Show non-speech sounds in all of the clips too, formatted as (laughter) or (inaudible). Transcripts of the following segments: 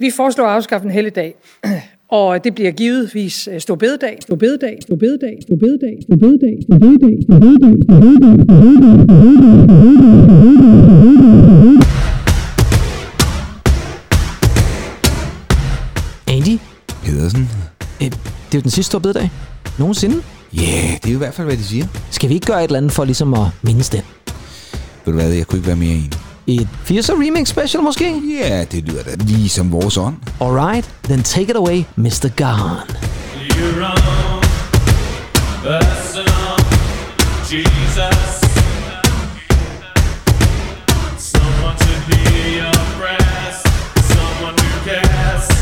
Vi foreslår at afskaffe en helligdag, og det bliver givetvis øh, stor bededag, stor bededag, stor bededag, stor bededag, stor bededag, stor bededag, stor bededag, stor bededag, stor bededag, Andy, Pedersen? øh, det er jo den sidste store bededag. Nogensinde. Ja, yeah, det er jo i hvert fald, hvad de siger. Skal vi ikke gøre et eller andet for ligesom at mindes den? Ved du hvad, jeg kunne ikke være mere enig. Et 80'er remix special måske? Ja, det lyder da lige som vores ånd. Alright, then take it away, Mr. Gone. You're on, personal, Jesus. Someone to hear your prayers, someone who cares.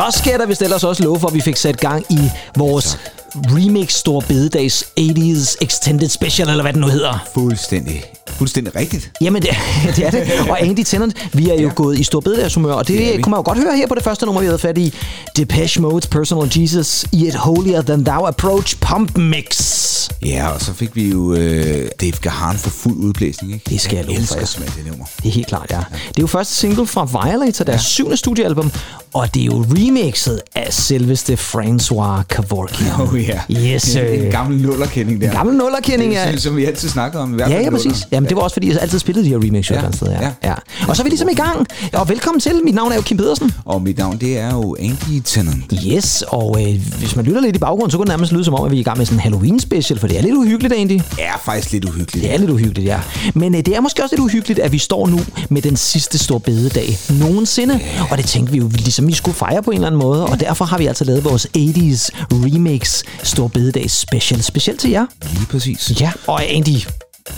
Så skal der vist ellers også love for, at vi fik sat gang i vores remix Stor Bededags 80's Extended Special, eller hvad den nu hedder. Fuldstændig. Fuldstændig rigtigt. Jamen, det, (laughs) det er det. Og (laughs) Andy Tennant, vi er jo ja. gået i stor bededagshumør, og det, Det kunne man jo godt høre her på det første nummer, vi havde fat i. Depeche Mode's Personal Jesus i et Holier Than Thou Approach Pump Mix. Ja, og så fik vi jo øh, Dave Gahan for fuld udblæsning, ikke? Det skal jeg love for, elsker ja. simpelthen det nummer. Det er helt klart, ja. Det er jo første single fra Violator, deres ja. syvende studiealbum, og det er jo remixet af selveste François Kevorkian. (laughs) Oh ja. Yes, sir. En, en gammel nullerkending der. En gammel nullerkending, ja. Som, vi altid snakker om. I hvert Ja, fald ja, præcis. nuller. Jamen, det var også, fordi jeg altid spillede de her remix ja. sted. Ja. ja. Ja. Og så er vi ligesom i gang. Og velkommen til. Mit navn er jo Kim Pedersen. Og mit navn, det er jo Andy Tennant. Yes, og øh, hvis man lytter lidt i baggrunden, så kunne det nærmest lyde som om, at vi er i gang med sådan en Halloween-special, for det er lidt uhyggeligt egentlig. Er faktisk lidt uhyggeligt. Det er lidt uhyggeligt, ja. Men øh, det er måske også lidt uhyggeligt, at vi står nu med den sidste store bededag nogensinde. Og det tænkte vi jo ligesom, vi skulle fejre på en eller anden måde. Og derfor har vi altså lavet vores 80's remix Stor Bededag special. Specielt til jer. Lige præcis. Ja, og Andy,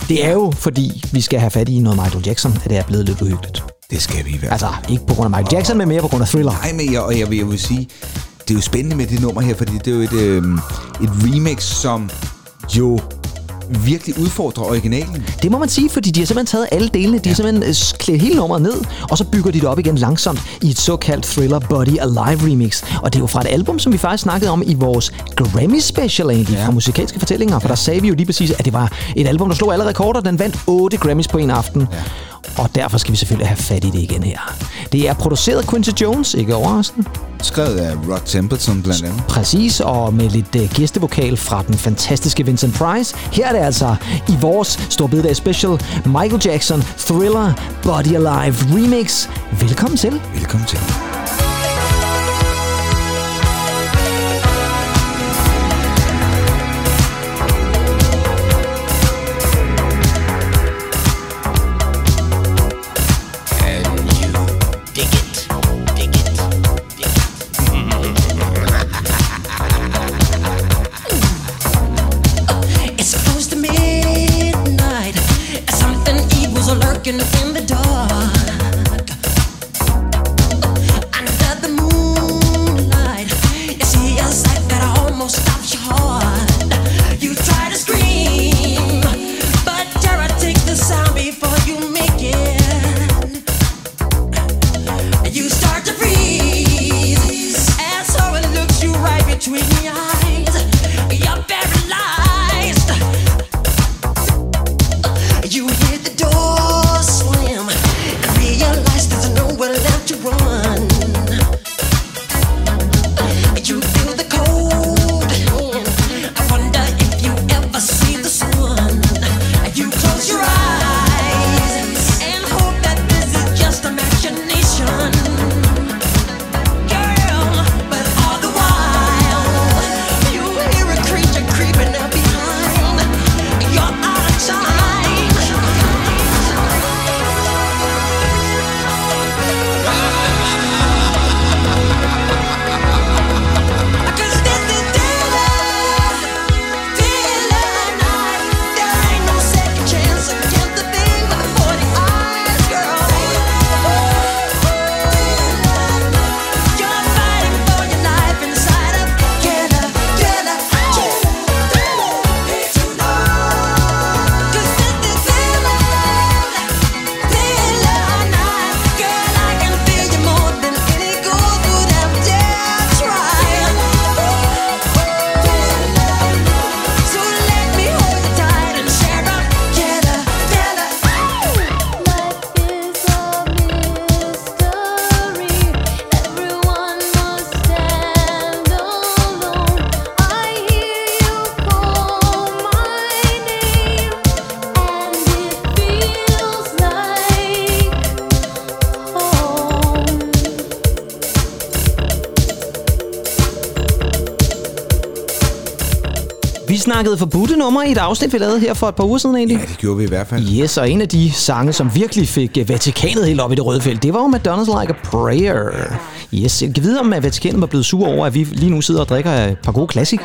det er jo fordi, vi skal have fat i noget Michael Jackson, at det er blevet lidt uhyggeligt. Det skal vi i hvert fald. Altså, ikke på grund af Michael Jackson, men mere på grund af Thriller. Nej, men jeg, og jeg, vil, jeg vil sige, det er jo spændende med det nummer her, fordi det er jo et, øh, et remix, som jo virkelig udfordrer originalen. Det må man sige, fordi de har simpelthen taget alle delene. De har simpelthen øh, klædt hele nummeret ned, og så bygger de det op igen langsomt i et såkaldt Thriller Body Alive remix. Og det er jo fra et album, som vi faktisk snakkede om i vores Grammy Special egentlig, ja. fra musikalske fortællinger. For der sagde vi jo lige præcis, at det var et album, der slog alle rekorder. Den vandt 8 Grammys på en aften. Ja. Og derfor skal vi selvfølgelig have fat i det igen her. Det er produceret af Quincy Jones, ikke overraskende. Skrevet af Rod Temperton blandt andet. Præcis, og med lidt uh, gæstevokal fra den fantastiske Vincent Price. Her er det altså i vores Storbededag Special Michael Jackson Thriller Body Alive Remix. Velkommen til. Velkommen til. Evil's lurking in the dark. Snakkede forbudte nummer i et afsnit, vi lavede her for et par uger siden egentlig. Ja, det gjorde vi i hvert fald. Yes, og en af de sange, som virkelig fik øh, Vatikanet helt op i det røde felt, det var jo Madonna's Like a Prayer. Yes, jeg kan vide, om at Vatikanet var blevet sur over, at vi lige nu sidder og drikker et par gode klassik.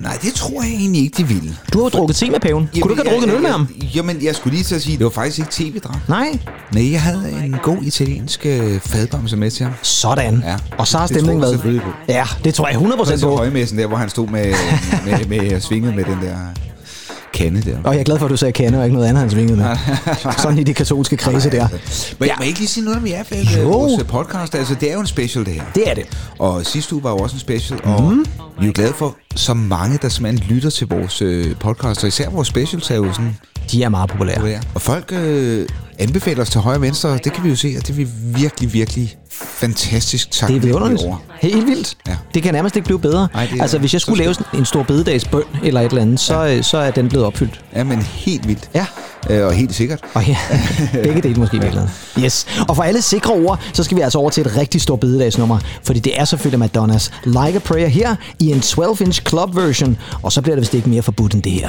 Nej, det tror jeg egentlig ikke, de ville. Du har jo drukket te med paven. Kunne du ikke have drukket en øl med ham? Jamen, jeg skulle lige til at sige, det var faktisk ikke te, vi drak. Nej. Nej, jeg havde en god italiensk øh, fadbamse med til ham. Sådan. Ja. Og så har Det stemningen tror jeg været... selvfølgelig på. Ja, det tror jeg 100% Så til på. højmessen der, hvor han stod med, (laughs) med, med, med svinget med den der kande der. Og jeg er glad for, at du sagde kende og ikke noget andet, han svingede med. Sådan i de katolske kredse der. Men jeg må ikke lige sige noget om jer, Jo. vores podcast. Altså, det er jo en special, det her. Det er det. Og sidste uge var jo også en special, og mm. vi er jo glade for så mange, der simpelthen lytter til vores øh, podcast, og især vores specials er jo sådan De er meget populære. populære. Og folk øh, anbefaler os til højre og venstre, det kan vi jo se, og det er vi virkelig, virkelig fantastisk Det er vidunderligt. Helt vildt. Ja. Det kan nærmest ikke blive bedre. Er altså, hvis jeg skulle lave en stor bededagsbøn eller et eller andet, så, ja. så er den blevet opfyldt. Ja, men helt vildt. Ja. Øh, og helt sikkert. Og ja, (laughs) begge dele måske i virkeligheden. Yes. Og for alle sikre ord, så skal vi altså over til et rigtig stort bededagsnummer, fordi det er selvfølgelig Madonnas Like a Prayer her i en 12-inch club version, og så bliver det vist ikke mere forbudt end det her.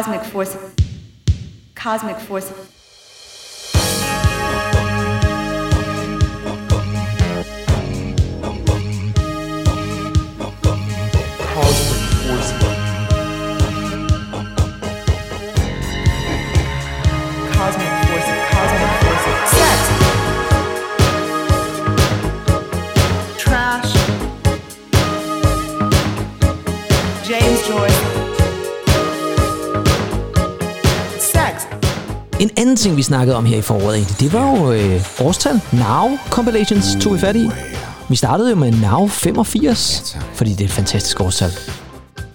Cosmic force. Cosmic force. Anden ting, vi snakkede om her i foråret, egentlig, det var jo øh, årstal. Now Compilations tog vi fat i. Vi startede jo med Now 85, tak. fordi det er et fantastisk årstal.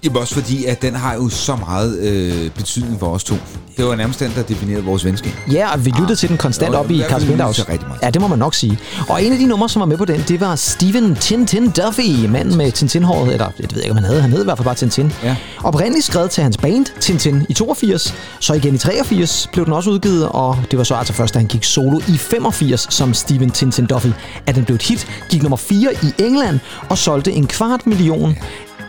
Jamen også fordi, at den har jo så meget øh, betydning for os to. Det var nærmest den, der definerede vores venskab. Ja, og vi lyttede til den konstant Jo, op i Carsten Windaus. Ja, det må man nok sige. Og en af de numre, som var med på den, det var Steven Tintin Duffy, manden med Tintin-håret, eller jeg ved ikke, om han havde, han hed i hvert fald bare Tintin. Ja. Oprindeligt skrevet til hans band Tintin i 82, så igen i 83 blev den også udgivet, og det var så altså først, da han gik solo i 85 som Steven Tintin Duffy, at den blev et hit, gik nummer 4 i England og solgte en kvart million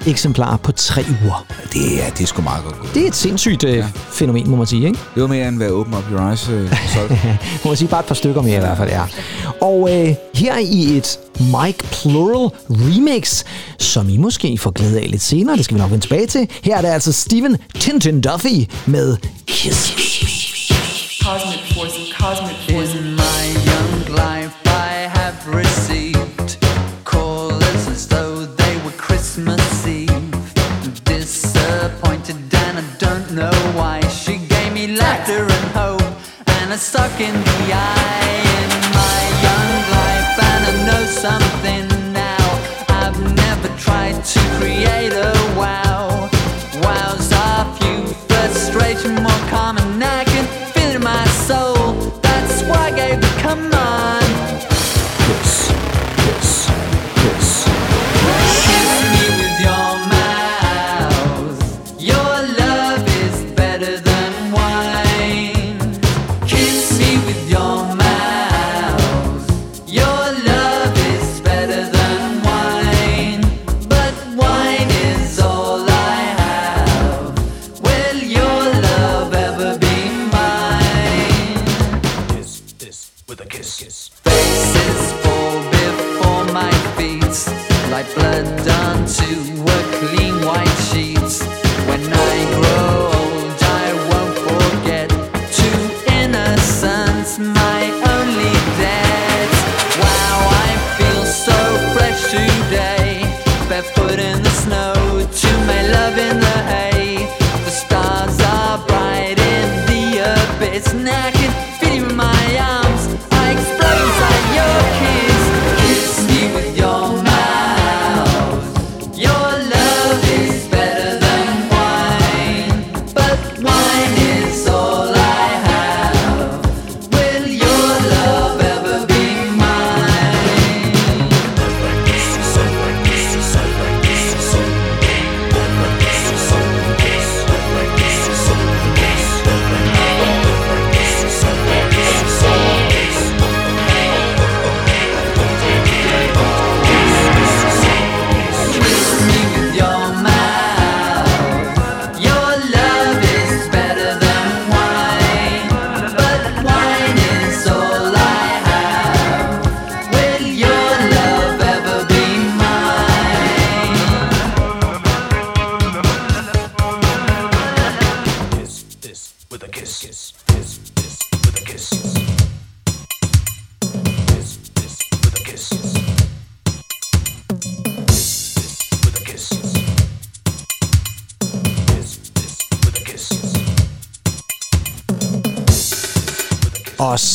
eksemplarer på tre uger. Det er, det er sgu meget godt. Det er et sindssygt øh, fænomen, må man sige, ikke? Det var mere end hvad Open Up Your Eyes øh. (laughs) Må man sige bare et par stykker mere i hvert fald, ja. Og øh, her i et Mike Plural remix, som I måske får glæde af lidt senere, det skal vi nok vende tilbage til. Her er det altså Steven Tintin Duffy med Kiss Me. Cosmic force. Cosmic force. A suck in the eye. In my young life, and I know something now. I've never tried to create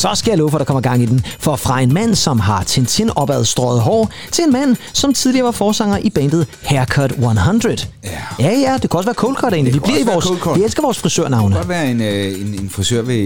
så skal jeg love for, at der kommer gang i den. For fra en mand, som har Tintin opad strøget hår, til en mand, som tidligere var forsanger i bandet Haircut 100. Ja. Ja, det kan også være Cold Cut egentlig. Vi, bliver i vores, vi elsker vores frisørnavne. Det kan godt være en, øh, en, en frisør ved,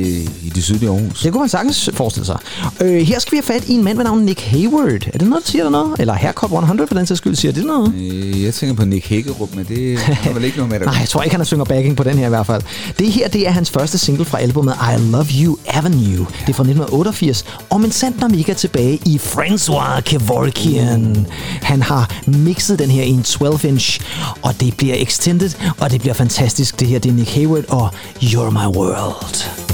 i det sydlige Aarhus. Det kunne man sagtens forestille sig. Øh, her skal vi have fat i en mand ved navn Nick Hayward. Er det noget, der siger dig noget? Eller Haircut 100 for den sags skyld, siger det noget? Øh, jeg tænker på Nick Hækkerup, men det har vel ikke noget med det. (laughs) Nej, jeg tror ikke, han er synger backing på den her i hvert fald. Det her, det er hans første single fra albumet I Love You Avenue. Det er fra 1988, og men sandt når Mika tilbage i François Kevorkian. Han har mixet den her i en 12-inch, og det bliver extended, og det bliver fantastisk. Det her, det er Nick Hayward og You're My World.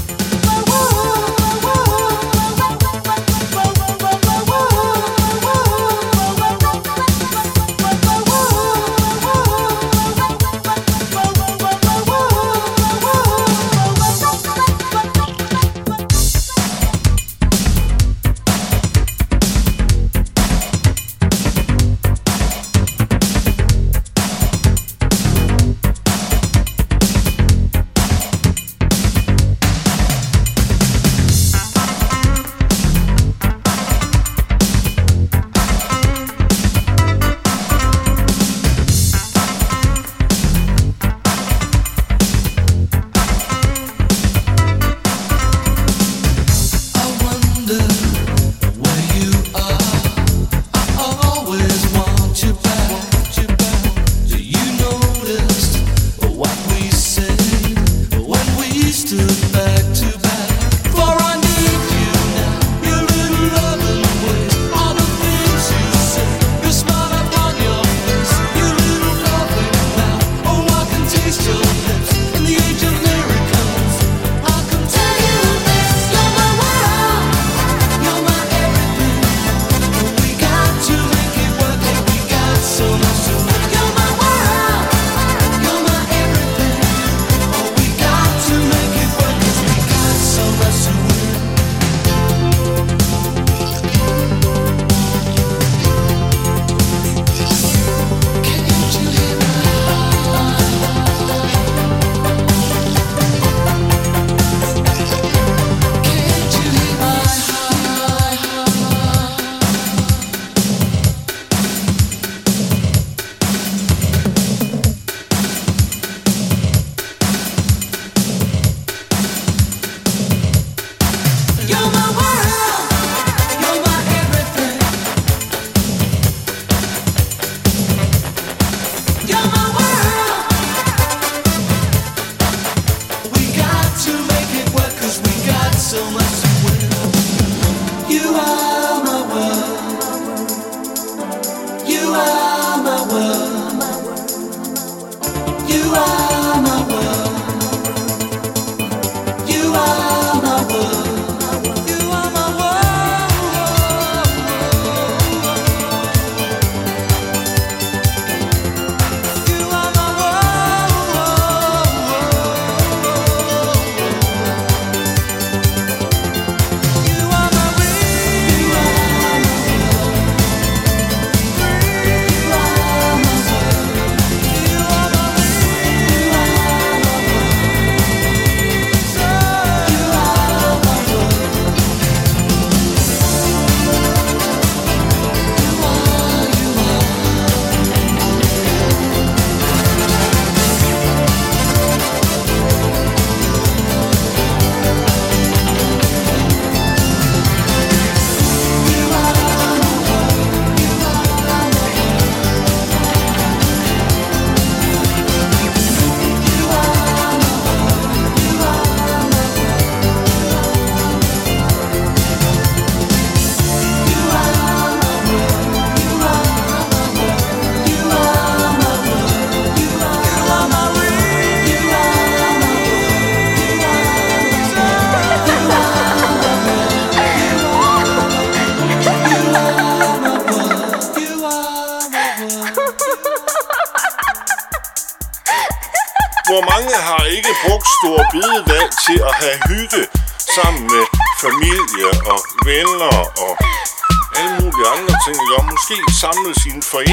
Samles i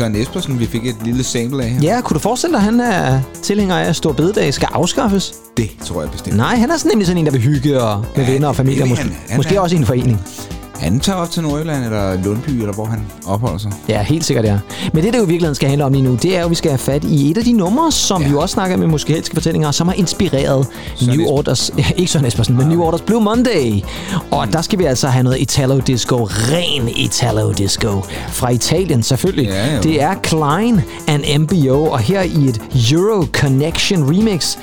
Søren Espersen, vi fik et lille sample af her. Ja, kunne du forestille dig, at han er tilhænger af, at Stor Bededag skal afskaffes? Det tror jeg bestemt. Nej, han er sådan nemlig sådan en, der vil hygge og med Ja, venner og familie. Måske, han. Han måske er- også i en forening. Han tager op til Nordjylland eller Lundby, eller hvor han opholder sig. Ja, helt sikkert, ja. Men det, det jo i virkeligheden skal handle om lige nu, det er jo, at vi skal have fat i et af de numre, som ja. vi jo også snakker med musikalske fortællinger, som har inspireret Søren New Espersen. Orders... (laughs) Ja, ikke Søren Espersen, men New Orders Blue Monday. Og der skal vi altså have noget Italo-disco, ren Italo-disco. Fra Italien, selvfølgelig. Ja, jo. det er Klein and MBO, og her i et Euro Connection remix.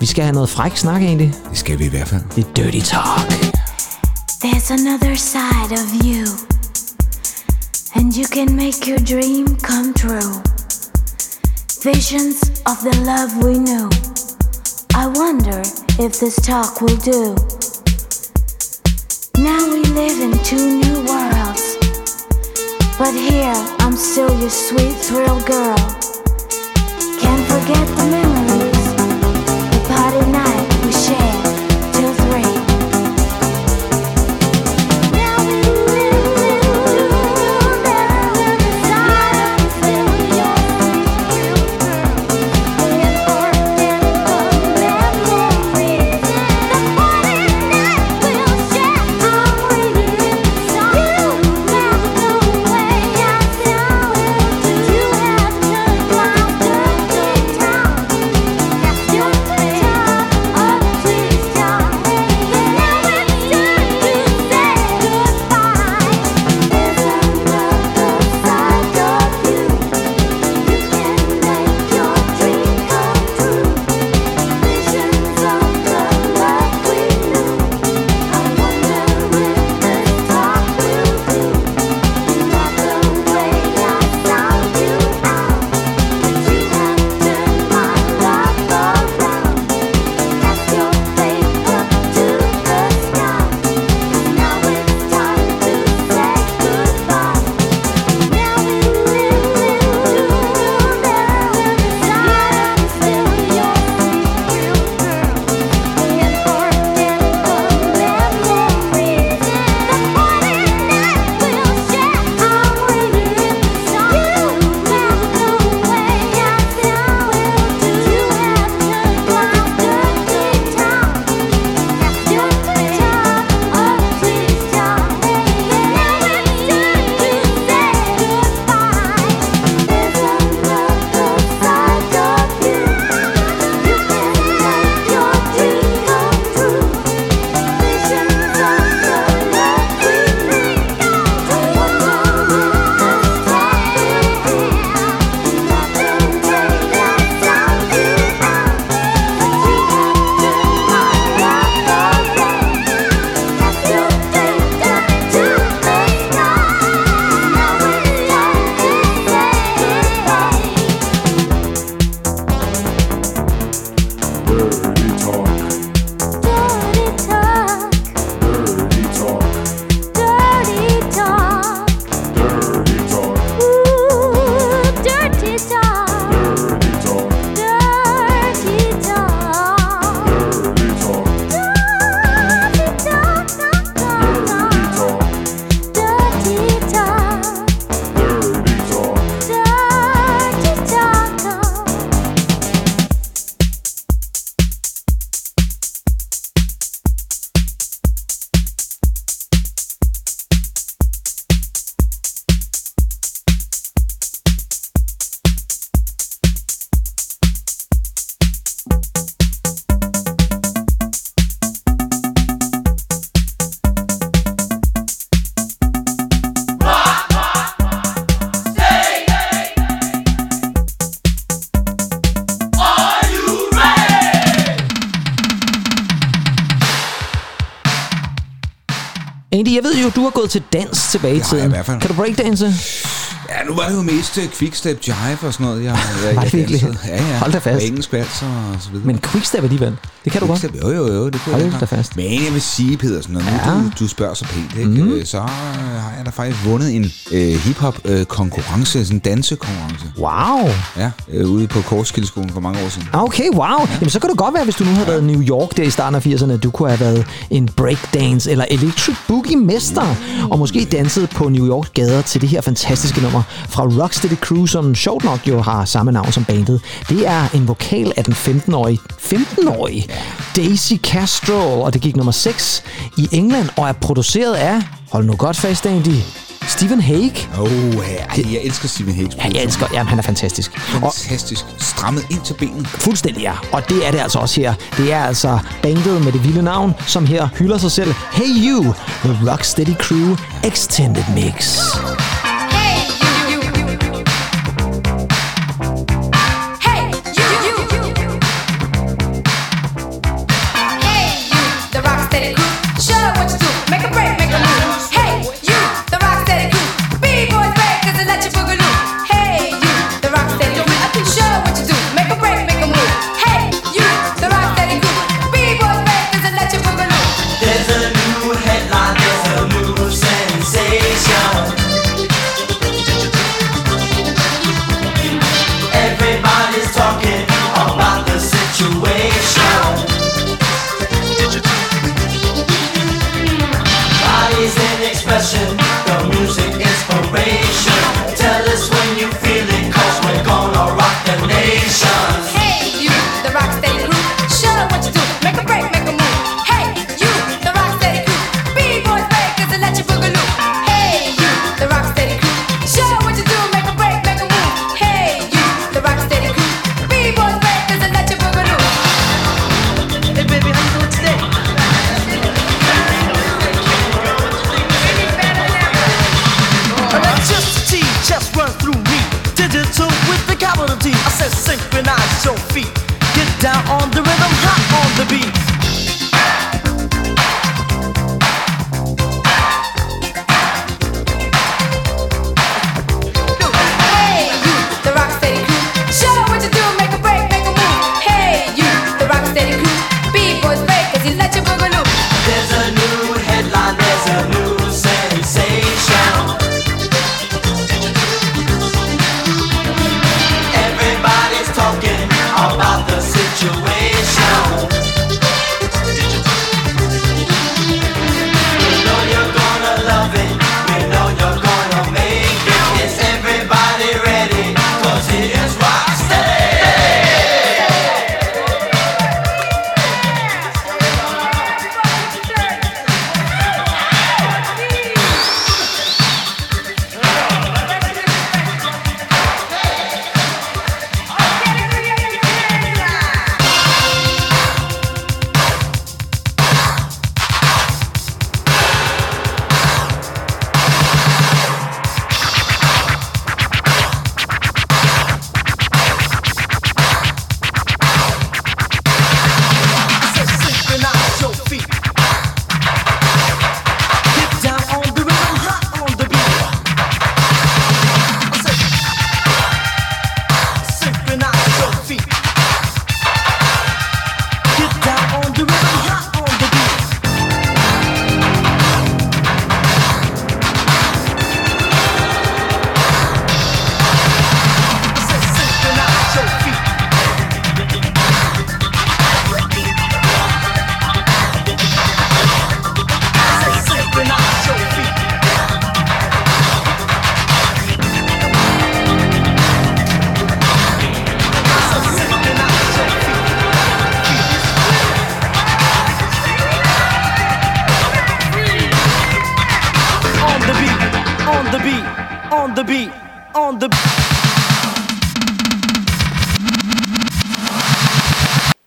Vi skal have noget fræk snak egentlig. Det skal vi i hvert fald. Det er Dirty Talk. There's another side of you, and you can make your dream come true. Visions of the love we knew. I wonder if this talk will do. Now we live in two new worlds, but here I'm still your sweet thrill girl. Can't forget the memories, dans tilbage i jeg tiden. fald. Kan du breakdance? Ja, nu var det jo mest uh, quickstep jive og sådan noget. Jeg, jeg, Var det virkelig? Ja, ja. Hold da fast. Og engelsk vals og så videre. Men quickstep alligevel. Det kan du godt. Jo, jo, jo, det kunne Hold jeg da fast. Men jeg vil sige, Pedersen, når nu Ja. du, du spørger så pænt, ikke, mm. så øh, har jeg da faktisk vundet en øh, hip-hop-konkurrence, sådan en dansekonkurrence. Wow. Ja, øh, ude på Korskildeskolen for mange år siden. Okay, wow. Jamen, så kan det godt være, hvis du nu havde været i New York der i starten af 80'erne, du kunne have været en breakdance eller electric boogie mester, og måske danset på New Yorks gader til det her fantastiske nummer. fra Rocksteady Crew, som sjovt nok jo har samme navn som bandet. Det er en vokal af den 15-årige, 15-årige Daisy Castro, og det gik nummer 6 i England og er produceret af, hold nu godt fast, Andy, Stephen Hague. Åh, oh, ja, jeg elsker Stephen Hicks. Ja, jeg elsker, jamen, han er fantastisk. Og Fantastisk. Strammet ind til benet. Fuldstændig ja. Og det er det altså også her. Det er altså bandet med det vilde navn, som her hylder sig selv. Hey You, The Rocksteady Crew Extended Mix. Hey,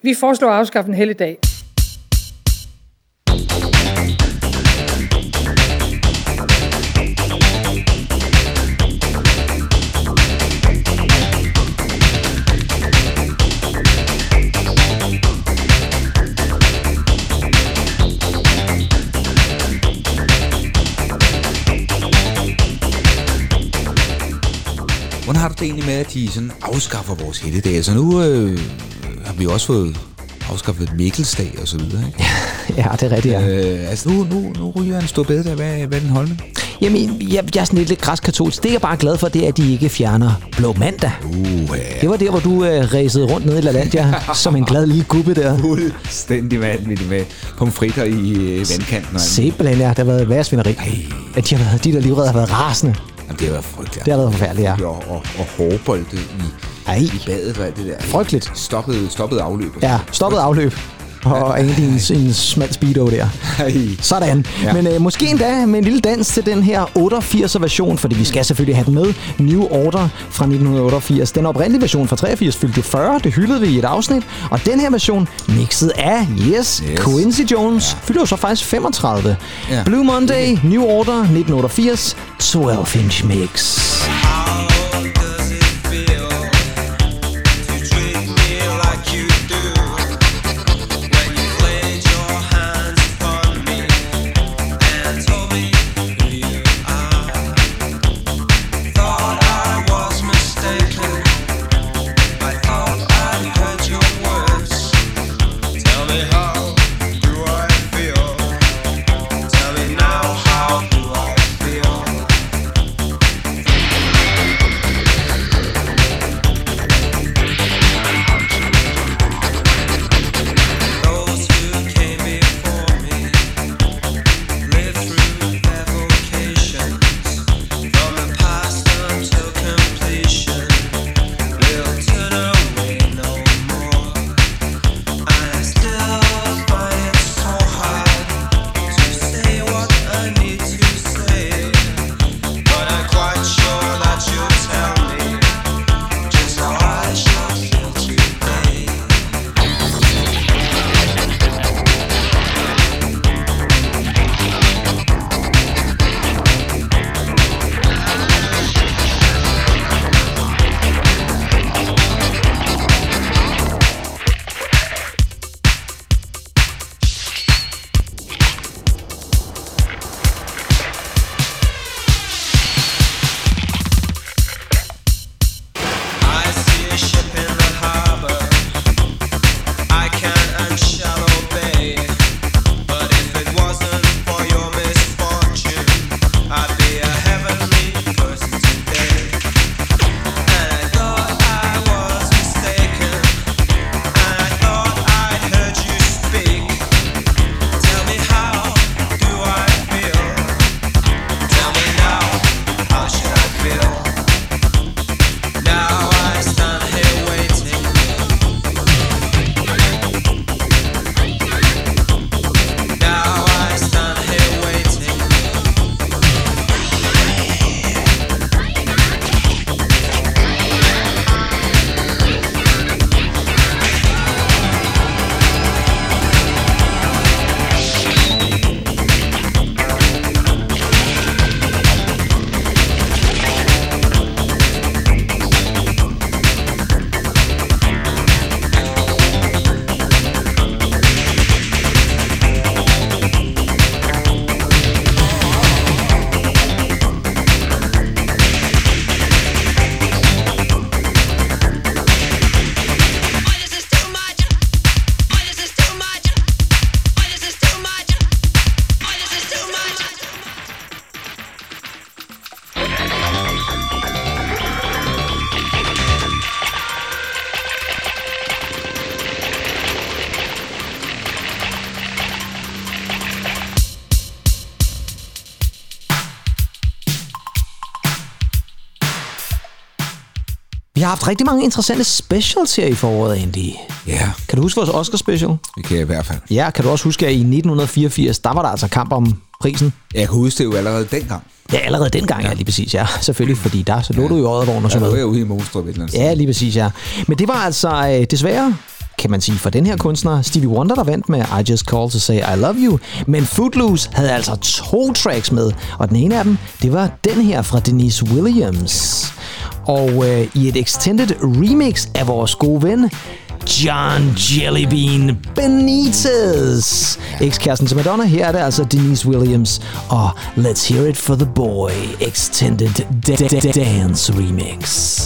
Vi foreslår at afskaffe en helligdag. Hvordan har du det egentlig med, at de sådan afskaffer vores helligdage? Så nu øh, har vi også fået afskaffet Mikkelsdag og så videre, ikke? (laughs) Ja, det er rigtigt, ja. Øh, altså nu, nu, nu ryger en stor bedre. Hvad, hvad er den holdning? Jamen, jeg, jeg er sådan lidt, lidt græskatolsk. Det jeg er bare glad for, det er, at de ikke fjerner Blå Mandag. Uh, ja. Det var der, hvor du øh, ræsede rundt nede i LaLandia, (laughs) som en glad lille gubbe der. Fuldstændig vanvittigt med pomfritter i øh, vandkanten. Simpelthen, ja. Der har været værre svineri. At de, har været, de der livredder har været rasende. Jamen, det var frygteligt. Det har været forfærdeligt, ja. Og, og, og hårbolde i, Ej. i badet og alt det der. Frygteligt. Stoppet, stoppet afløb. Ja, stoppet afløb. Og egentlig en, en smal speedo der. Sådan. Ja. Men øh, måske endda med en lille dans til den her 88'er version, fordi vi skal selvfølgelig have den med. New Order fra 1988. Den oprindelige version fra 83 fyldte jo 40, det hyldede vi i et afsnit. Og den her version, mixet af, yes, Yes. Quincy Jones, ja. fylder jo så faktisk 35. Ja. Blue Monday, New Order, 1988, 12-inch mix. Vi haft rigtig mange interessante specials her i foråret, Andy. Ja, Kan du huske vores Oscar special? det kan jeg i hvert fald. Ja, kan du også huske, at i 1984, der var der altså kamp om prisen? Jeg kan huske det jo allerede dengang. Ja, allerede dengang, ja, ja lige præcis, ja. (laughs) Selvfølgelig, fordi der så lå du jo Oddervogn og så Jeg var med. jeg ude i Monstrup et eller andet. Ja, lige præcis, ja. Men det var altså øh, desværre kan man sige, for den her kunstner, Stevie Wonder, der vandt med I Just Called to Say I Love You. Men Footloose havde altså to tracks med, og den ene af dem, det var den her fra Denise Williams. Og øh, i et extended remix af vores gode ven, John Jellybean Benitez. Ekskæresten til Madonna, her er det altså Denise Williams og Let's Hear It for the Boy Extended da- da- da- Dance Remix.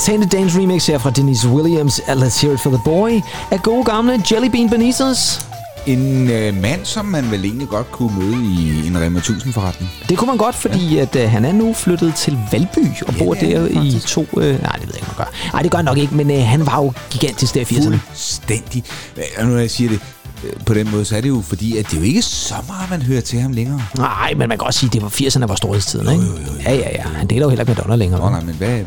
Extended Dance Remix her fra Denise Williams, af Let's Hear It For The Boy, af gode gamle Jelly Bean Benitez. En øh, mand, som man vel egentlig godt kunne møde i en Rema 1000 forretning. Det kunne man godt, fordi ja. at, øh, han er nu flyttet til Valby og Ja, bor er der han i faktisk. to... Øh, nej, det ved jeg ikke, man gør. Nej, det gør han nok ikke, men øh, han var jo gigantisk der i 80'erne. Fuldstændig. Og nu når jeg siger det øh, på den måde, så er det jo fordi, at det er jo ikke så meget, man hører til ham længere. Nej, men man kan også sige, at det var 80'erne var storhedstiden, ikke? Ja, ja, ja. Han deler jo heller ikke Madonna længere. Nå, nej, men hvad,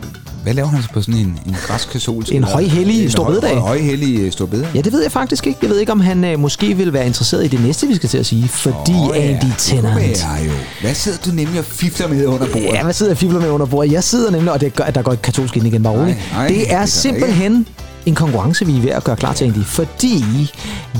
hvad laver han så på sådan en, en græsk katolsk? (laughs) En højhellig En stor høj- bededag. Højhellig øh, stor bededag. Ja, det ved jeg faktisk ikke. Jeg ved ikke, om han øh, måske vil være interesseret i det næste, vi skal til at sige. Fordi oh, ja, Andy det Tennant... være jo. Hvad sidder du nemlig og fifler med under bordet? Ja, hvad sidder jeg og fibler med under bordet? Jeg sidder nemlig, og det gør, at der går et katolsk ind igen, bare roligt. Det Det er der simpelthen en konkurrence, vi er ved at gøre klar til, Andy. Fordi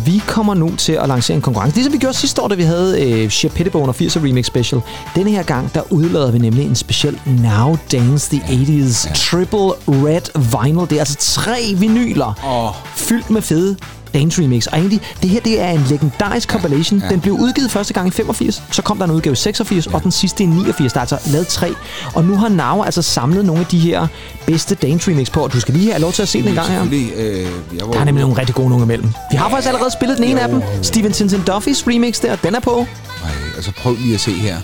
vi kommer nu til at lancere en konkurrence. Ligesom vi gjorde sidste år, da vi havde øh, Shea Pettibone og 80'er Remix Special. Denne her gang, der udlader vi nemlig en speciel Now Dance the 80s Triple Red Vinyl. Det er altså tre vinyler Åh. fyldt med fede dance remix. Og egentlig, det her det er en legendarisk compilation. ja. Den blev udgivet første gang i 85, så kom der en udgave i 86, og den sidste i 89. Der er altså lavet tre. Og nu har Now altså samlet nogle af de her bedste dance remix på, og du skal lige have lov til at se den en gang her. Øh, jeg var Der er nemlig nogle rigtig gode nogle imellem. Vi har faktisk allerede spillet den ene af dem. Steven Tintin Duffys remix der, den er på. Ej, altså prøv lige at se her.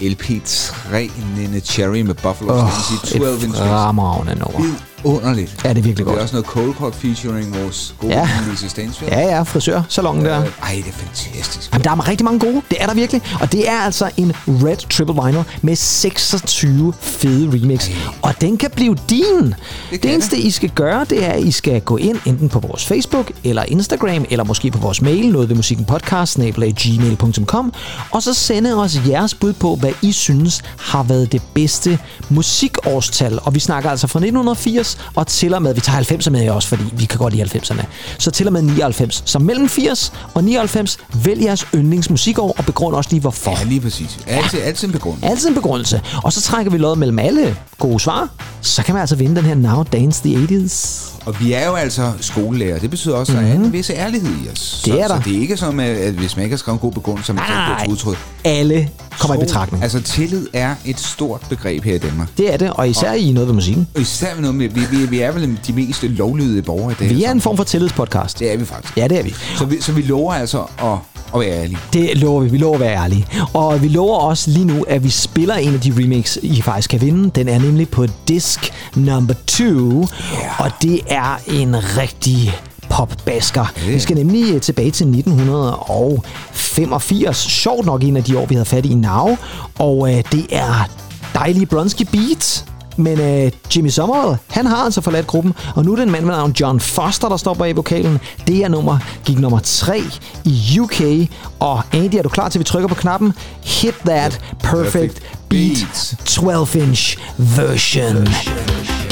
LP3 Nene Cherry med Buffalo oh, Stacey, 12 et inches. fremragende nummer. Underligt. Ja, det er virkelig Det er godt. også noget Cold Cut featuring vores gode Ja. ja. Lisa Stansfield. Ja, ja, frisørsalongen der. Ej, det er fantastisk. Jamen, der er rigtig mange gode. Det er der virkelig. Og det er altså en Red Triple Vinyl med 26 fede remix. Og den kan blive din. Det, det eneste, I skal gøre, det er, at I skal gå ind enten på vores Facebook eller Instagram, eller måske på vores mail, noget ved musikken podcast, gmail.com, og så sende os jeres bud på, hvad I synes har været det bedste musikårstal. Og vi snakker altså fra 1980 og til og med, vi tager 90'er med også, fordi vi kan godt lide 90'erne. Så til og med 99. Så mellem 80 og 99, vælg jeres yndlingsmusikår og begrund også lige hvorfor. Ja, lige præcis. Altid, altid en begrundelse. Altid en begrundelse. Og så trækker vi lod mellem alle gode svar. Så kan man altså vinde den her Now Dance the 80s. Og vi er jo altså skolelærer. Det betyder også, at der er en vis ærlighed i os. Mhm. Det er så, der. Så det er ikke sådan, at hvis man ikke har skrevet en god begrundelse, så man ikke udtryk. alle kommer i Tro- betragtning. Altså, tillid er et stort begreb her i Danmark. Det er det, og især i noget ved musikken. Og især med noget med, vi, vi, vi er vel de mest lovlydige borgere i dag. Vi er en form for tillidspodcast. Det er vi faktisk. Ja, det er vi. Så vi, så vi lover altså at, at være ærlige. Det lover vi. Vi lover at være ærlige. Og vi lover også lige nu, at vi spiller en af de remix, I faktisk kan vinde. Den er nemlig på disk number 2. Yeah. Og det er en rigtig popbasker. Yeah. Vi skal nemlig øh, tilbage til 1985. Sjovt nok en af de år, vi havde fat i Now. Og øh, det er dejlige Bronski Beat. Men øh, Jimmy Somerville, han har altså forladt gruppen, og nu er det en mand med navn John Foster, der står bag vokalen. Det her nummer gik nummer 3 i UK, og Andy, er du klar til, at vi trykker på knappen? Hit that perfect beat beat. 12-inch version. Thank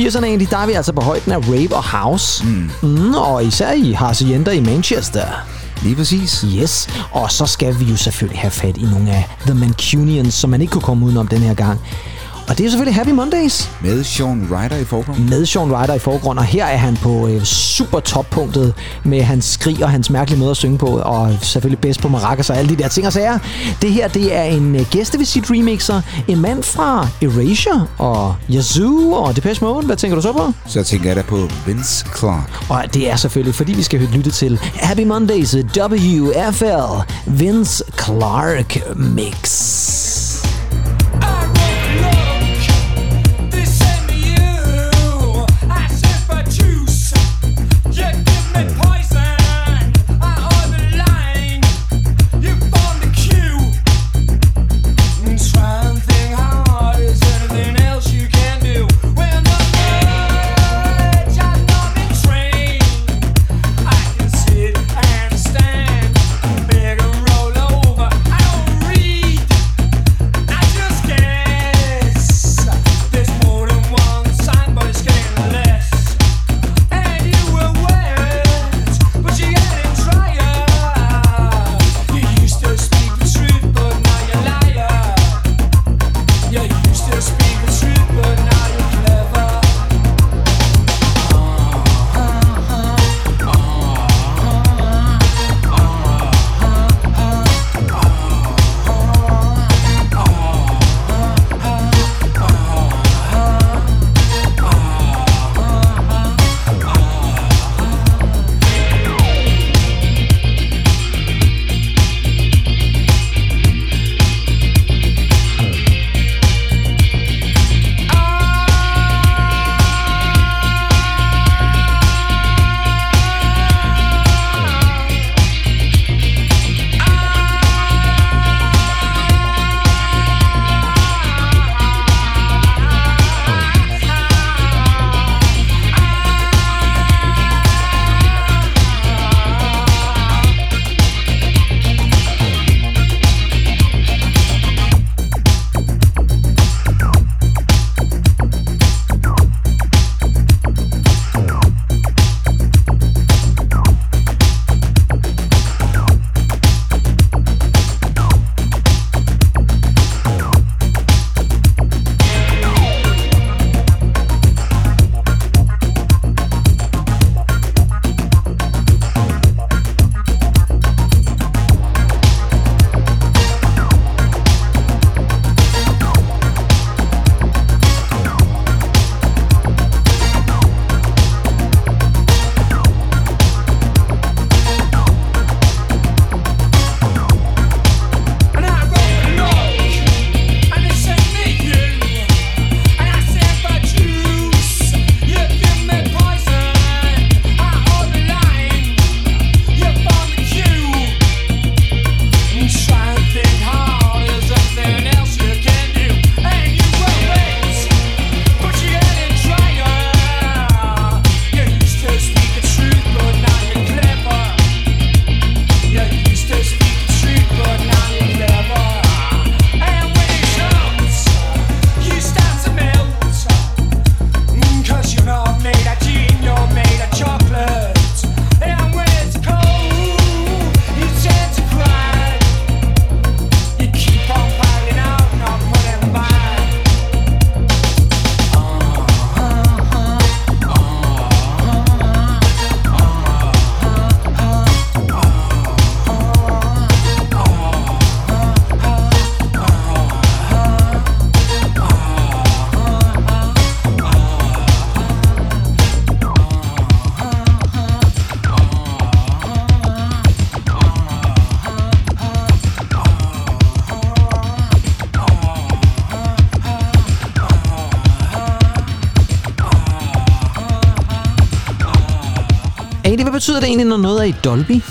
80'erne egentlig, der er vi altså på højden af rave og house. Mm. Mm, og især i Hacienda i Manchester. Lige præcis. Yes, og så skal vi jo selvfølgelig have fat i nogle af The Mancunians, som man ikke kunne komme udenom den her gang. Og det er selvfølgelig Happy Mondays Med Sean Ryder i forgrunden. med Sean Ryder i forgrund, og her er han på øh, super toppunktet med hans skrig og hans mærkelige måde at synge på, og selvfølgelig bedst på maracas og alle de der ting og sager. Det her, det er en øh, gæstevisit remixer, en mand fra Erasure og Yazoo og Depeche Mode. Hvad tænker du så på? Så tænker jeg da på Vince Clark. Og det er selvfølgelig, fordi vi skal lytte til Happy Mondays WFL Vince Clark Mix. Betyder det egentlig, når noget er i Dolby?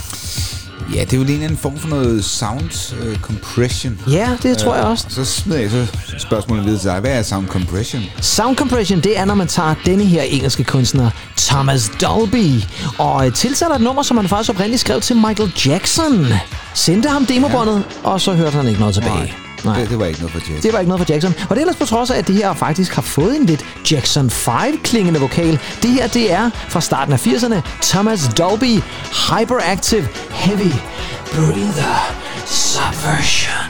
Ja, det er vel en eller anden form for noget sound uh, compression. Ja, det tror jeg også. Og så smider jeg så spørgsmålet videre til dig. Hvad er sound compression? Sound compression, det er, når man tager denne her engelske kunstner, Thomas Dolby, og øh, tilsætter et nummer, som han faktisk oprindeligt skrev til Michael Jackson. Sendte ham demobåndet, og så hørte han ikke noget tilbage. Nej. Nej. Det, det var ikke noget for Jackson. Det var ikke noget for Jackson. Og det er ellers på trods af, at det her faktisk har fået en lidt Jackson 5-klingende vokal. Det her, det er fra starten af 80'erne Thomas Dolby Hyperactive Heavy Breather Subversion.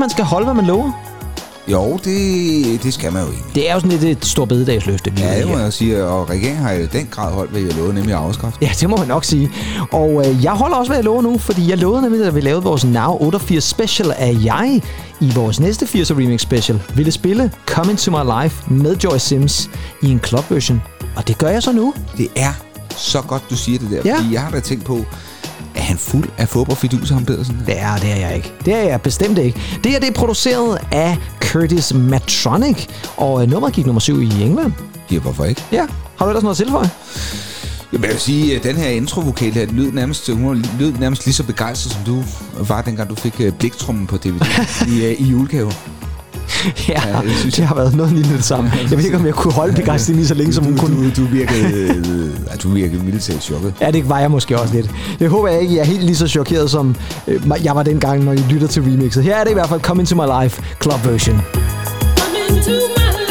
Man skal holde, hvad man lover? Jo, det, det skal man jo egentlig. Det er jo sådan lidt et stort bededagsløfte, Ja, det må jeg sige, og regeringen har i den grad holdt, hvad jeg lovede, nemlig at afskaffe. Ja, det må man nok sige. Og øh, jeg holder også, hvad jeg lover nu, fordi jeg lovede nemlig, at vi lavede vores Now 88 special, at jeg i vores næste 80'er remix special ville spille Come Into My Life med Joy Sims i en club version. Og det gør jeg så nu. Det er så godt, du siger det der, Ja. fordi jeg har da tænkt på, han fuld af fodboldfidus, ham Pedersen? Det er, det er jeg ikke. Det er jeg bestemt ikke. Det her det er produceret af Curtis Matronic, og øh, nummeret gik nummer 7 i England. Ja, hvorfor ikke? Ja, har du ellers noget at tilføje? Jeg vil sige, at den her introvokal her, lød nærmest, hun lød nærmest lige så begejstret, som du var, dengang du fik uh, bliktrummen på DVD (laughs) i, uh, i julegave. (laughs) Ja, Ja, det det, synes det har været noget lignende det samme. Jeg ved ikke, om jeg kunne holde begejstringen lige så længe, som hun kunne. du, du virkede, øh, ja, du virkede mildt talt chokket. Ja, det var jeg måske også lidt. Jeg håber jeg ikke, jeg er helt lige så chokeret, som øh, jeg var dengang, når I lytter til remixet. Her er det i hvert fald Come Into My Life Club version. Come into my life,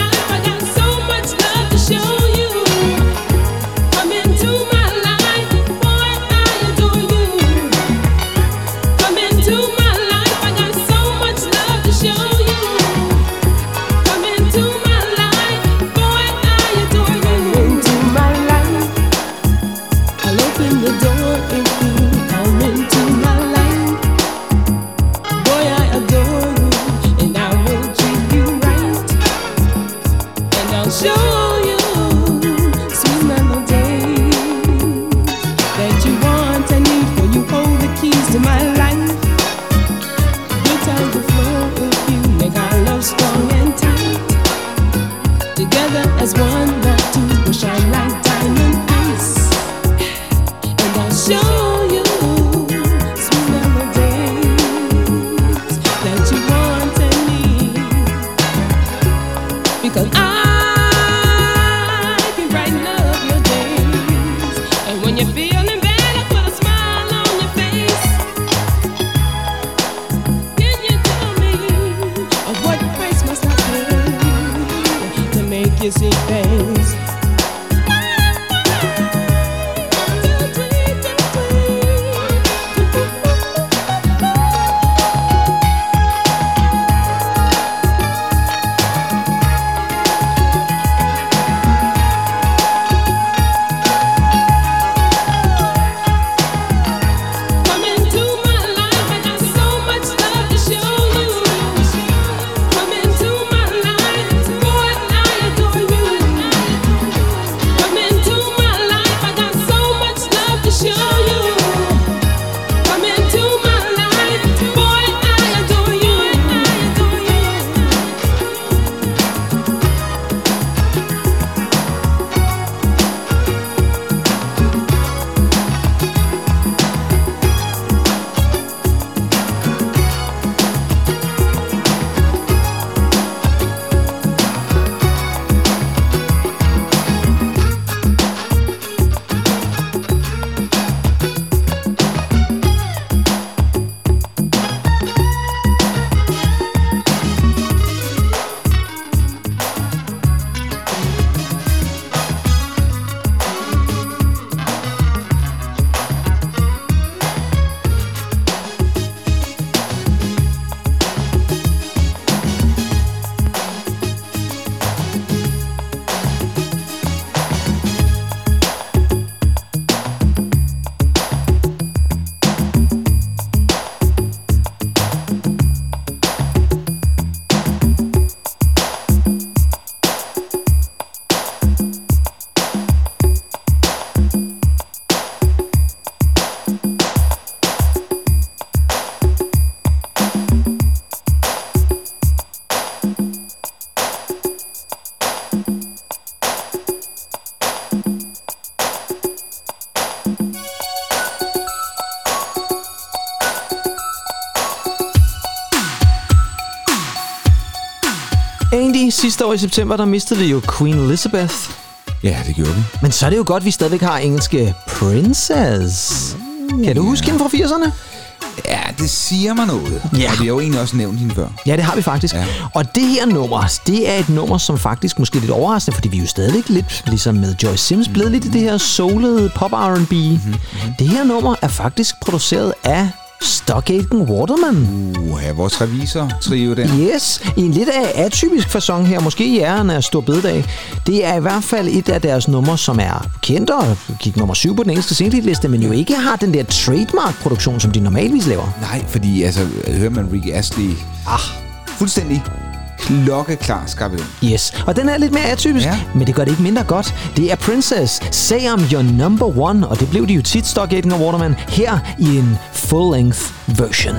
sidste år i september, der mistede vi jo Queen Elizabeth. Ja, det gjorde vi. Men så er det jo godt, at vi stadigvæk har engelske Princess. Kan du huske hende fra 80'erne? Ja, det siger mig noget. Ja. Og vi har jo egentlig også nævnt hende før. Ja, det har vi faktisk. Ja. Ja. Og det her nummer, det er et nummer, som faktisk måske er lidt overraskende, fordi vi er jo stadigvæk lidt, ligesom med Joyce Sims, blevet lidt i det her soulede pop R&B. Mm-hmm. Det her nummer er faktisk produceret af Stockhagen Waterman. Uha, vores revisor-trio der. Yes, i en lidt af atypisk façon her, måske i æren af Stor Bededag. Det er i hvert fald et af deres numre, som er kendt og gik nummer syv på den engelske singlet-liste, men jo ikke har den der trademark-produktion, som de normalvis laver. Nej, fordi altså, hører man Ricky Astley... Ah, fuldstændig klokkeklar skabelon. Yes, og den er lidt mere atypisk, Ja. men det gør det ikke mindre godt. Det er Princess, Say I'm Your Number One, og det blev de jo tit Stockhagen og Waterman her i en full-length version.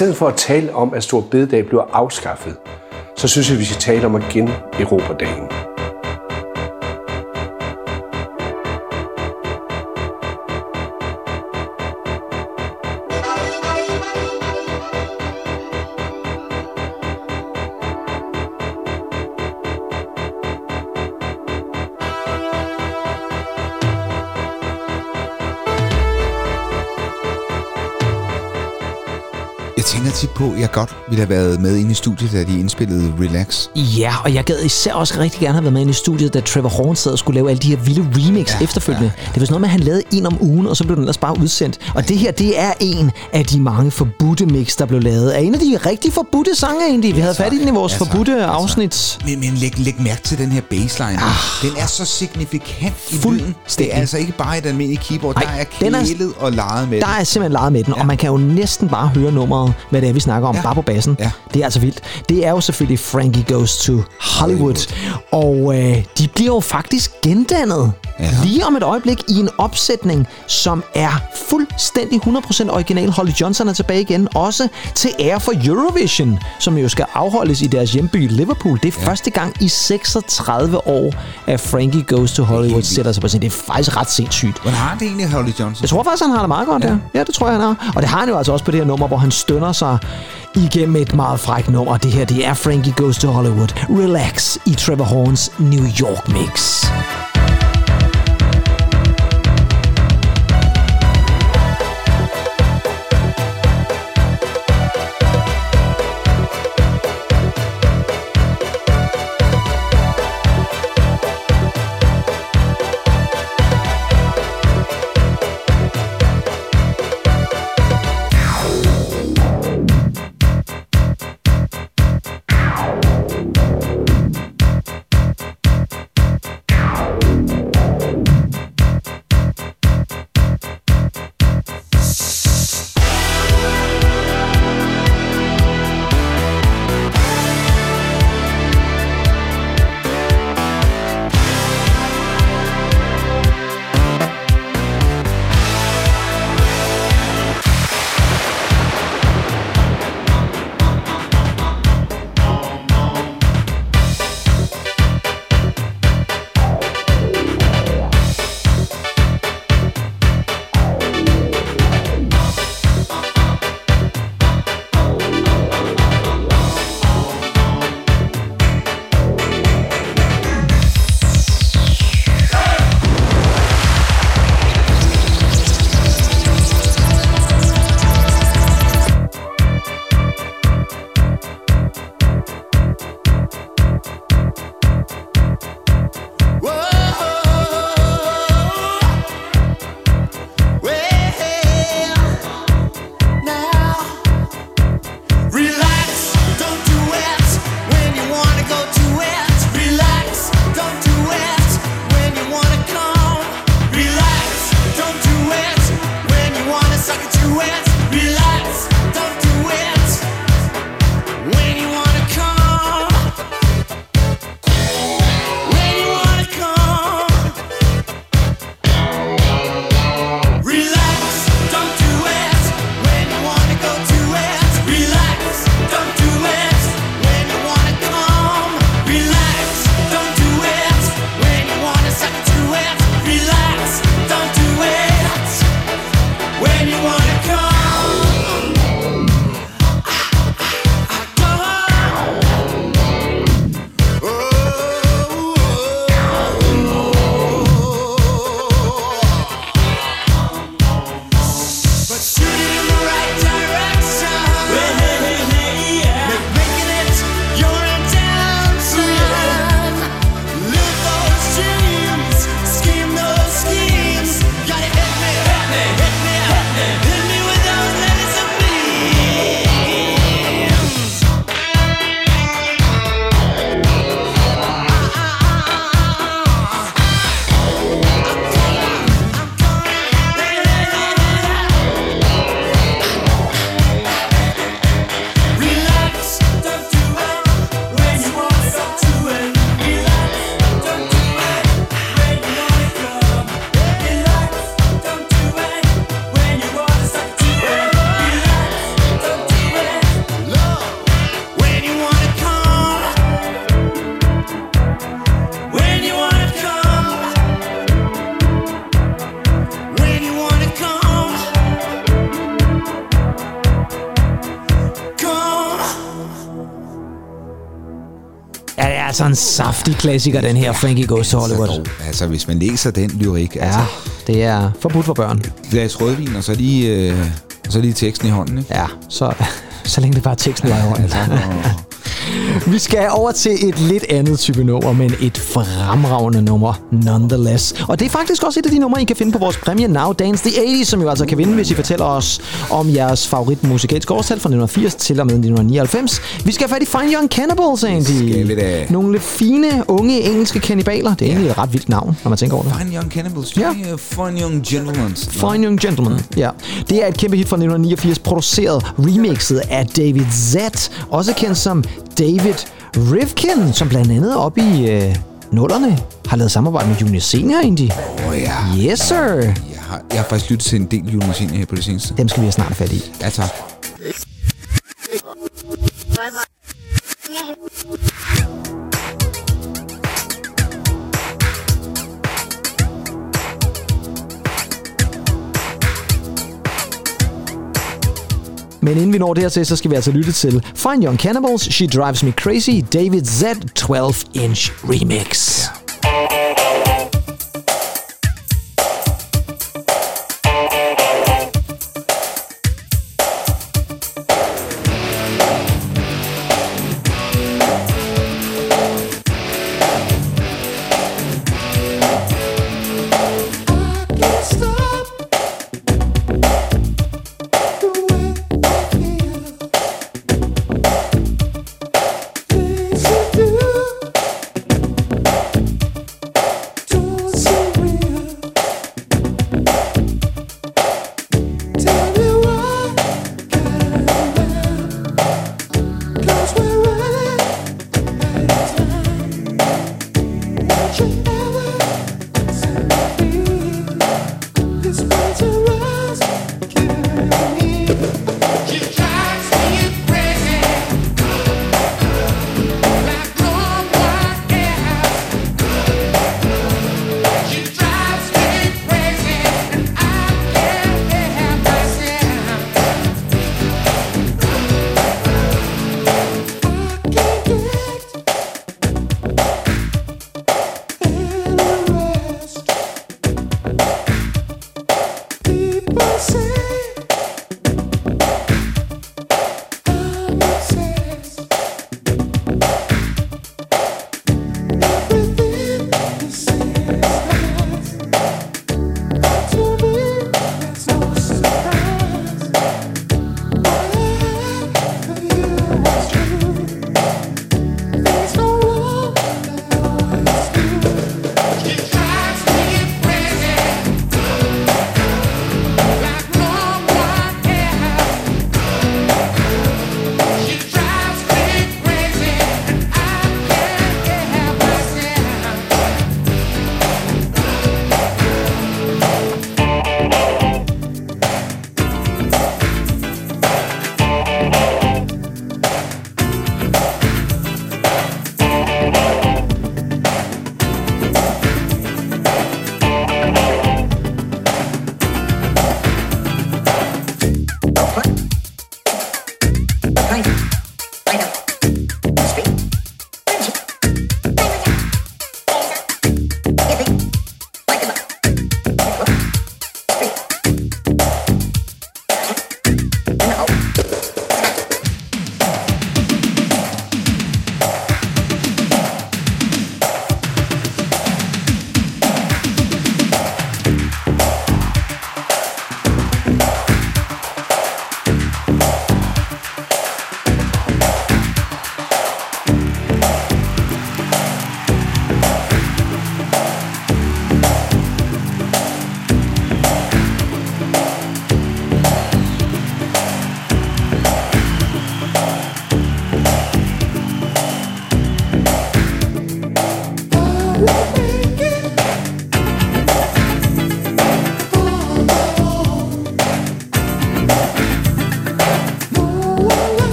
Stedet for at tale om, at Stor Bededag bliver afskaffet, så synes jeg, vi skal tale om at generobre dagen. Godt ville have været med inde i studiet, da de indspillede Relax. Ja, og jeg gad især også rigtig gerne have været med inde i studiet, da Trevor Horn sad og skulle lave alle de her vilde remix ja, efterfølgende. Ja. Det var sådan noget med, at han lavede en om ugen, og så blev den ellers bare udsendt. Og det her, det er en af de mange forbudte mix, der blev lavet. Er en af de rigtig forbudte sange egentlig. Vi havde fat i den i vores Ja, tak. forbudte Ja, tak. afsnit. Men, men læg, læg mærke til den her baseline. Ah, den er så signifikant i lyden. Det er altså ikke bare et almindeligt keyboard. Nej, der er den er- kælet og leget med Der det. er simpelthen leget med den, ja. og man kan jo næsten bare høre nummeret, hvad det er, vi snakker om, ja. Bare på bassen. Ja. Det er altså vildt. Det er jo selvfølgelig Frankie Goes to Hollywood, og øh, de bliver jo faktisk gendannet ja. lige om et øjeblik i en opsætning, som er fuldstændig 100% original. Holly Johnson er tilbage igen, også til ære for Eurovision, som jo skal afholdes i deres hjemby Liverpool. Det er ja. første gang i 36 år, at Frankie Goes to Hollywood sætter sig på scenen. Det er faktisk ret sindssygt. Hvordan har det egentlig, Holly Johnson? Jeg tror faktisk, han har det meget godt, ja. ja. det tror jeg, han har. Og det har han jo altså også på det her nummer, hvor han stønner sig igennem et meget frækt nummer. Det her, det er Frankie Goes to Hollywood. Relax i Trevor Horns New York mix. Altså en saftig klassiker, den her Frankie Goes to Hollywood. Så dog, altså, hvis man læser den lyrik, Ja, altså, det er forbudt for børn. glas rødvin, og så lige, øh, og så lige teksten i hånden, ikke? Ja, så, (laughs) Så længe det bare teksten, der er højt. Vi skal over til et lidt andet type nummer, men et fremragende nummer nonetheless. Og det er faktisk også et af de numre, I kan finde på vores præmie Now Dance the 80's, som jo altså kan vinde, hvis I fortæller os om jeres favorit musikalske årstal fra 1980 til og med 1999. Vi skal have fat i Fine Young Cannibals, Andy. skal vi da. Nogle fine, unge engelske kannibaler. Det er egentlig et ret vildt navn, når man tænker over det. Fine Young Cannibals. Ja. Ja. Fine Young Gentlemen. Fine Young Gentleman, ja. Det er et kæmpe hit fra 1989, produceret, remixet af David Z, også kendt som David Rifkin, som blandt andet op i øh, nullerne har lavet samarbejde med Junior Senior. Åh oh, ja. Yes, sir. Jeg har, jeg har faktisk lyttet til en del julemaskiner her på det seneste. Dem skal vi have snart fat i. Ja, tak. Men inden vi når dertil, så skal vi altså lytte til Fine Young Cannibals, She Drives Me Crazy, David Z 12-inch remix. Yeah.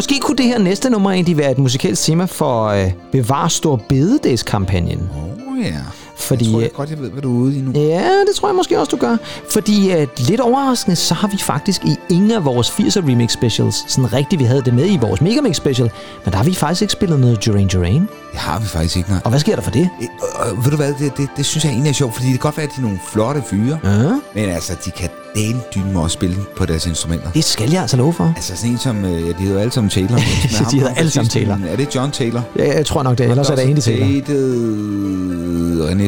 Måske kunne det her næste nummer egentlig være et musikalsk tema for øh, Bevar Stor Bededags-kampagnen. Åh oh, ja. Fordi, Jeg tror øh, jeg godt, jeg ved, hvad du er ude i nu. Ja, det tror jeg måske også, du gør. Fordi uh, lidt overraskende, så har vi faktisk i ingen af vores 80'er remix specials, sådan rigtigt, vi havde det med i vores Megamix special, men der har vi faktisk ikke spillet noget Duran Duran. Det har vi faktisk ikke, nej. Og hvad sker der for det? Øh, Og, og ved du hvad, det, det, det synes jeg egentlig er sjovt, fordi det kan godt være, at de er nogle flotte fyre, Ja, men altså, de kan delen dyne også spille på deres instrumenter. det skal jeg altså love for. Altså sådan en som, øh, ja, de hedder alle sammen Taylor. (laughs) De hedder alle sammen Taylor. Er det John Taylor? Ja, jeg tror nok det, ellers er det Andy Taylor.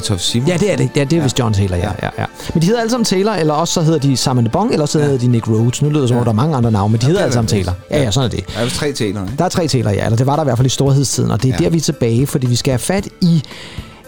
Toft Simon. Ja, det er det. Ja, det er vist John Taylor, ja, ja, ja. Men de hedder alle sammen Taylor, eller også så hedder de Simon Bong, eller så hedder de Nick Rhodes. Nu lyder det som om, Ja. der er mange andre navne, men de hedder det alle sammen. Taylor. Ja, ja, sådan er det. Der er vist tre Taylor, ikke? Der er tre Taylor, ja. Eller det var der i hvert fald i storhedstiden, og det er ja. Ja. der, vi er tilbage, fordi vi skal have fat i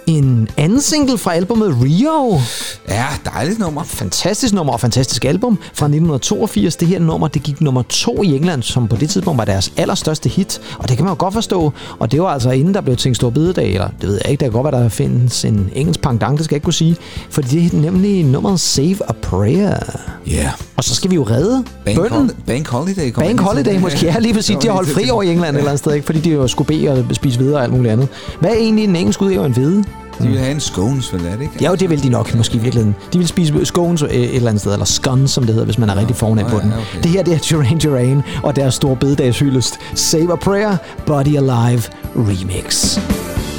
en anden single fra albumet Rio. Ja, dejligt nummer. Fantastisk nummer og fantastisk album fra 1982. Det her nummer, det gik nummer to i England, som på det tidspunkt var deres allerstørste hit. Og det kan man jo godt forstå. Og det var altså inden der blev tænkt stor bededag, eller det ved jeg ikke, der kan godt være, der findes en engelsk pendant, det skal jeg ikke kunne sige. For det er nemlig nummeret Save a Prayer. Ja. Yeah. Og så skal vi jo redde Bank, bønden. hol- Bank Holiday. kommer Bank Holiday måske. Ja, lige præcis. De har holdt (laughs) fri over i England et eller andet sted, ikke? fordi de jo skulle bede og spise videre og alt muligt andet. Hvad er egentlig den engelske udgave en hvede? De vil have en scones, vel er det ikke? Ja, jo, det vil de nok måske i virkeligheden. De vil spise scones øh, et eller andet sted, eller scones, som det hedder, hvis man er rigtig fornem Nå, på ja, den. okay. Det her, det er Duran Duran og deres store bededagshyldest. Save a Prayer, Body Alive Remix. You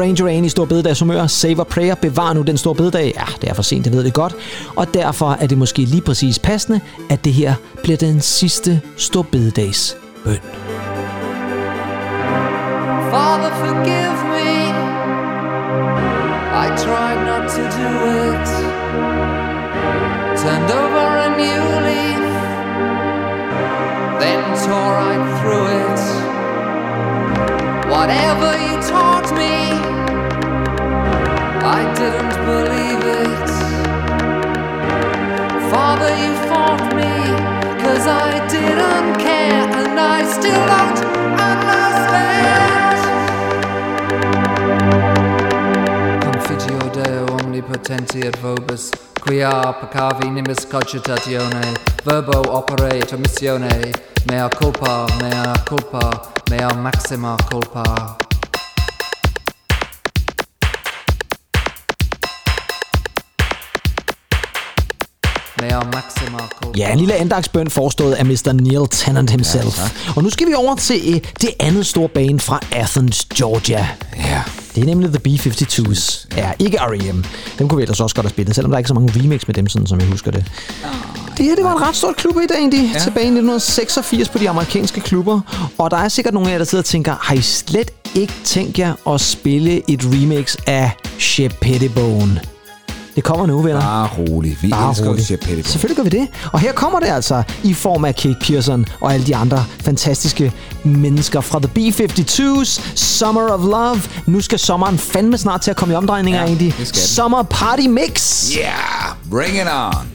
Ranger Duran i Stor Bededags humør. Save a prayer. Bevar nu den store bededag. Ja, det er for sent, det ved det godt. Og derfor er det måske lige præcis passende, at det her bliver den sidste Stor Bededags bøn. Father, forgive me. I tried not to do it. Turned over a new leaf, then tore right through it. Whatever you et vobis, quia peccavi nimis cogitatione, verbo operate omissione, mea culpa, mea culpa, mea maxima culpa. Ja, en lille andagsbøn forestået af Mr. Neil Tennant himself. Ja, og nu skal vi over til øh, det andet store band fra Athens, Georgia. Ja. Det er nemlig The B-52s. Ja, ikke R.E.M. Dem kunne vi ellers også godt have spillet, selvom der er ikke så mange remix med dem, sådan som jeg husker det. Det her, det var en ret stort klub i dag, egentlig. Ja. Tilbage i 1986 på de amerikanske klubber. Og der er sikkert nogle af jer, der sidder og tænker, har I slet ikke tænkt jer at spille et remix af Shep Pettibone? Det kommer nu, venner. Bare rolig. Vi Bare elsker roligt. Shep Pettibone. Selvfølgelig gør vi det. Og her kommer det altså i form af Kate Pearson og alle de andre fantastiske mennesker fra The B-52's Summer of Love. Nu skal sommeren fandme snart til at komme i omdrejninger, Ja, egentlig. Summer Party Mix. Yeah, bring it on.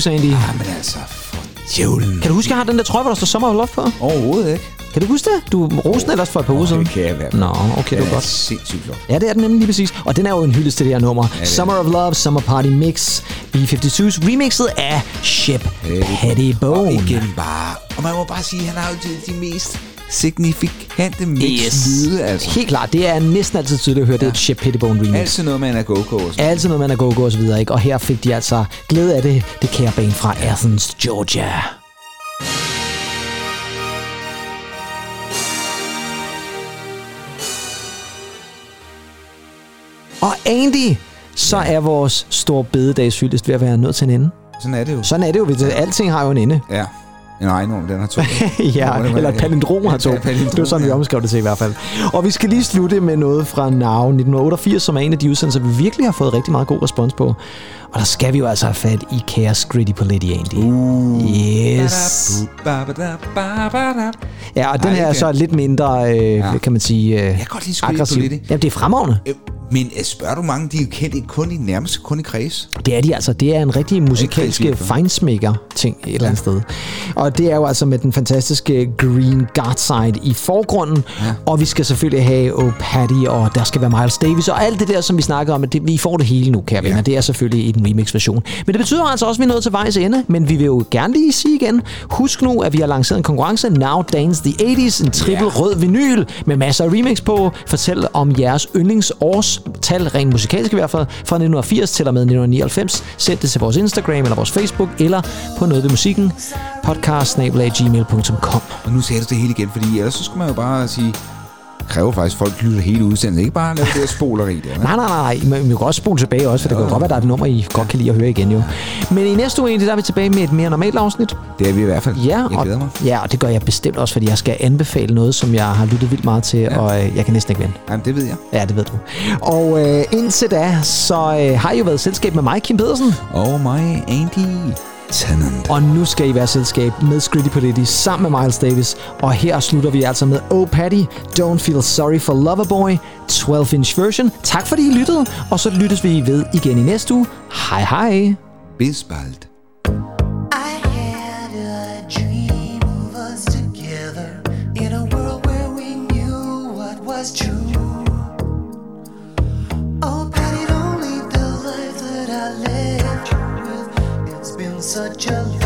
B-52's, Andy. Jamen altså, for djævlen. Kan du huske, jeg har den der trøje, hvor der står Summer of Love på? Overhovedet ikke. Kan du huske det? Du roste den ellers for et par uger siden. Det kan jeg være. Nå, okay, det det er godt. sindssygt flot. Ja, det er den nemlig lige præcis. Og den er jo en hyldest til det her nummer. det er Summer of Love, Summer Party Mix, B-52's remixet af Shep Pettibone. Og igen bare. Og man må bare sige, at han har jo de, de mest signifikante mix-lyde, altså. Helt klart, det er næsten altid tydeligt at høre, det er et Shep Pettibone remix. Altid noget med en go-go og sådan. Altid noget, man er go-go og så videre, ikke? Og her fik de altså glæde af det, det kære band fra Athens, Georgia. Og Andy, så er vores store bededagshyldest ved at være nødt til en ende. Sådan er det jo. Sådan er det jo. Alting har jo en ende. Ja. En ejenrum, den har to. (laughs) ja, Hvor det var- eller palindrom har to. Ja, palindrom, Det var sådan, vi ja. omskrev det til i hvert fald. Og vi skal lige slutte med noget fra Now 1988, som er en af de udsendelser, vi virkelig har fået rigtig meget god respons på. Og der skal vi jo altså have fat i Chaos Gritty Politi, Andy. Uh. Yes. Ja, og den her er så lidt mindre, øh, ja. kan man sige, øh, Jeg kan godt lide aggressiv. Jamen, det er fremragende. Men øh, spørger du mange, de er jo kendt kun i nærmest kun i kreds. Det er de altså. Det er en rigtig musikalske fejnsmækker-ting et eller andet sted. Og det er jo altså med den fantastiske Green Guardside i forgrunden. Ja. Og vi skal selvfølgelig have Oh Patty, og der skal være Miles Davis, og alt det der, som vi snakker om. at Det, vi får det hele nu, kære venner. Ja. Det er selvfølgelig i den remix-version. Men det betyder altså også, at vi er nået til vejs ende. Men vi vil jo gerne lige sige igen. Husk nu, at vi har lanceret en konkurrence. Now Dance the 80s. En triple Ja. rød vinyl med masser af remix på. Fortæl om jeres tal, rent musikalsk i hvert fald, fra 1980 til og med 1999. Send det til vores Instagram eller vores Facebook, eller på noget ved musikken, podcast Og nu sagde du det hele igen, fordi ellers så skulle man jo bare sige, kræver faktisk, at folk lytter hele udsendelsen. Ikke bare lave det der spoleri der. Nej, nej, nej, nej. Men vi kan også spole tilbage også, for det kan jo godt være, der er et nummer, I godt kan lide at høre igen jo. Men i næste uge, der er vi tilbage med et mere normalt afsnit. Det er vi i hvert fald. Ja, jeg og, glæder mig. ja, og det gør jeg bestemt også, fordi jeg skal anbefale noget, som jeg har lyttet vildt meget til, ja. og øh, jeg kan næsten ikke vente. Jamen, det ved jeg. Ja, det ved du. Og øh, indtil da, så øh, har I jo været selskab med mig, Kim Pedersen. Og mig, Andy Tennant. Og nu skal I være selskab med Scritty Politi sammen med Miles Davis. Og her slutter vi altså med Oh Patty, Don't Feel Sorry for Loverboy, 12-inch version. Tak fordi I lyttede, og så lyttes vi ved igen i næste uge. Hej hej. Bis bald. Such a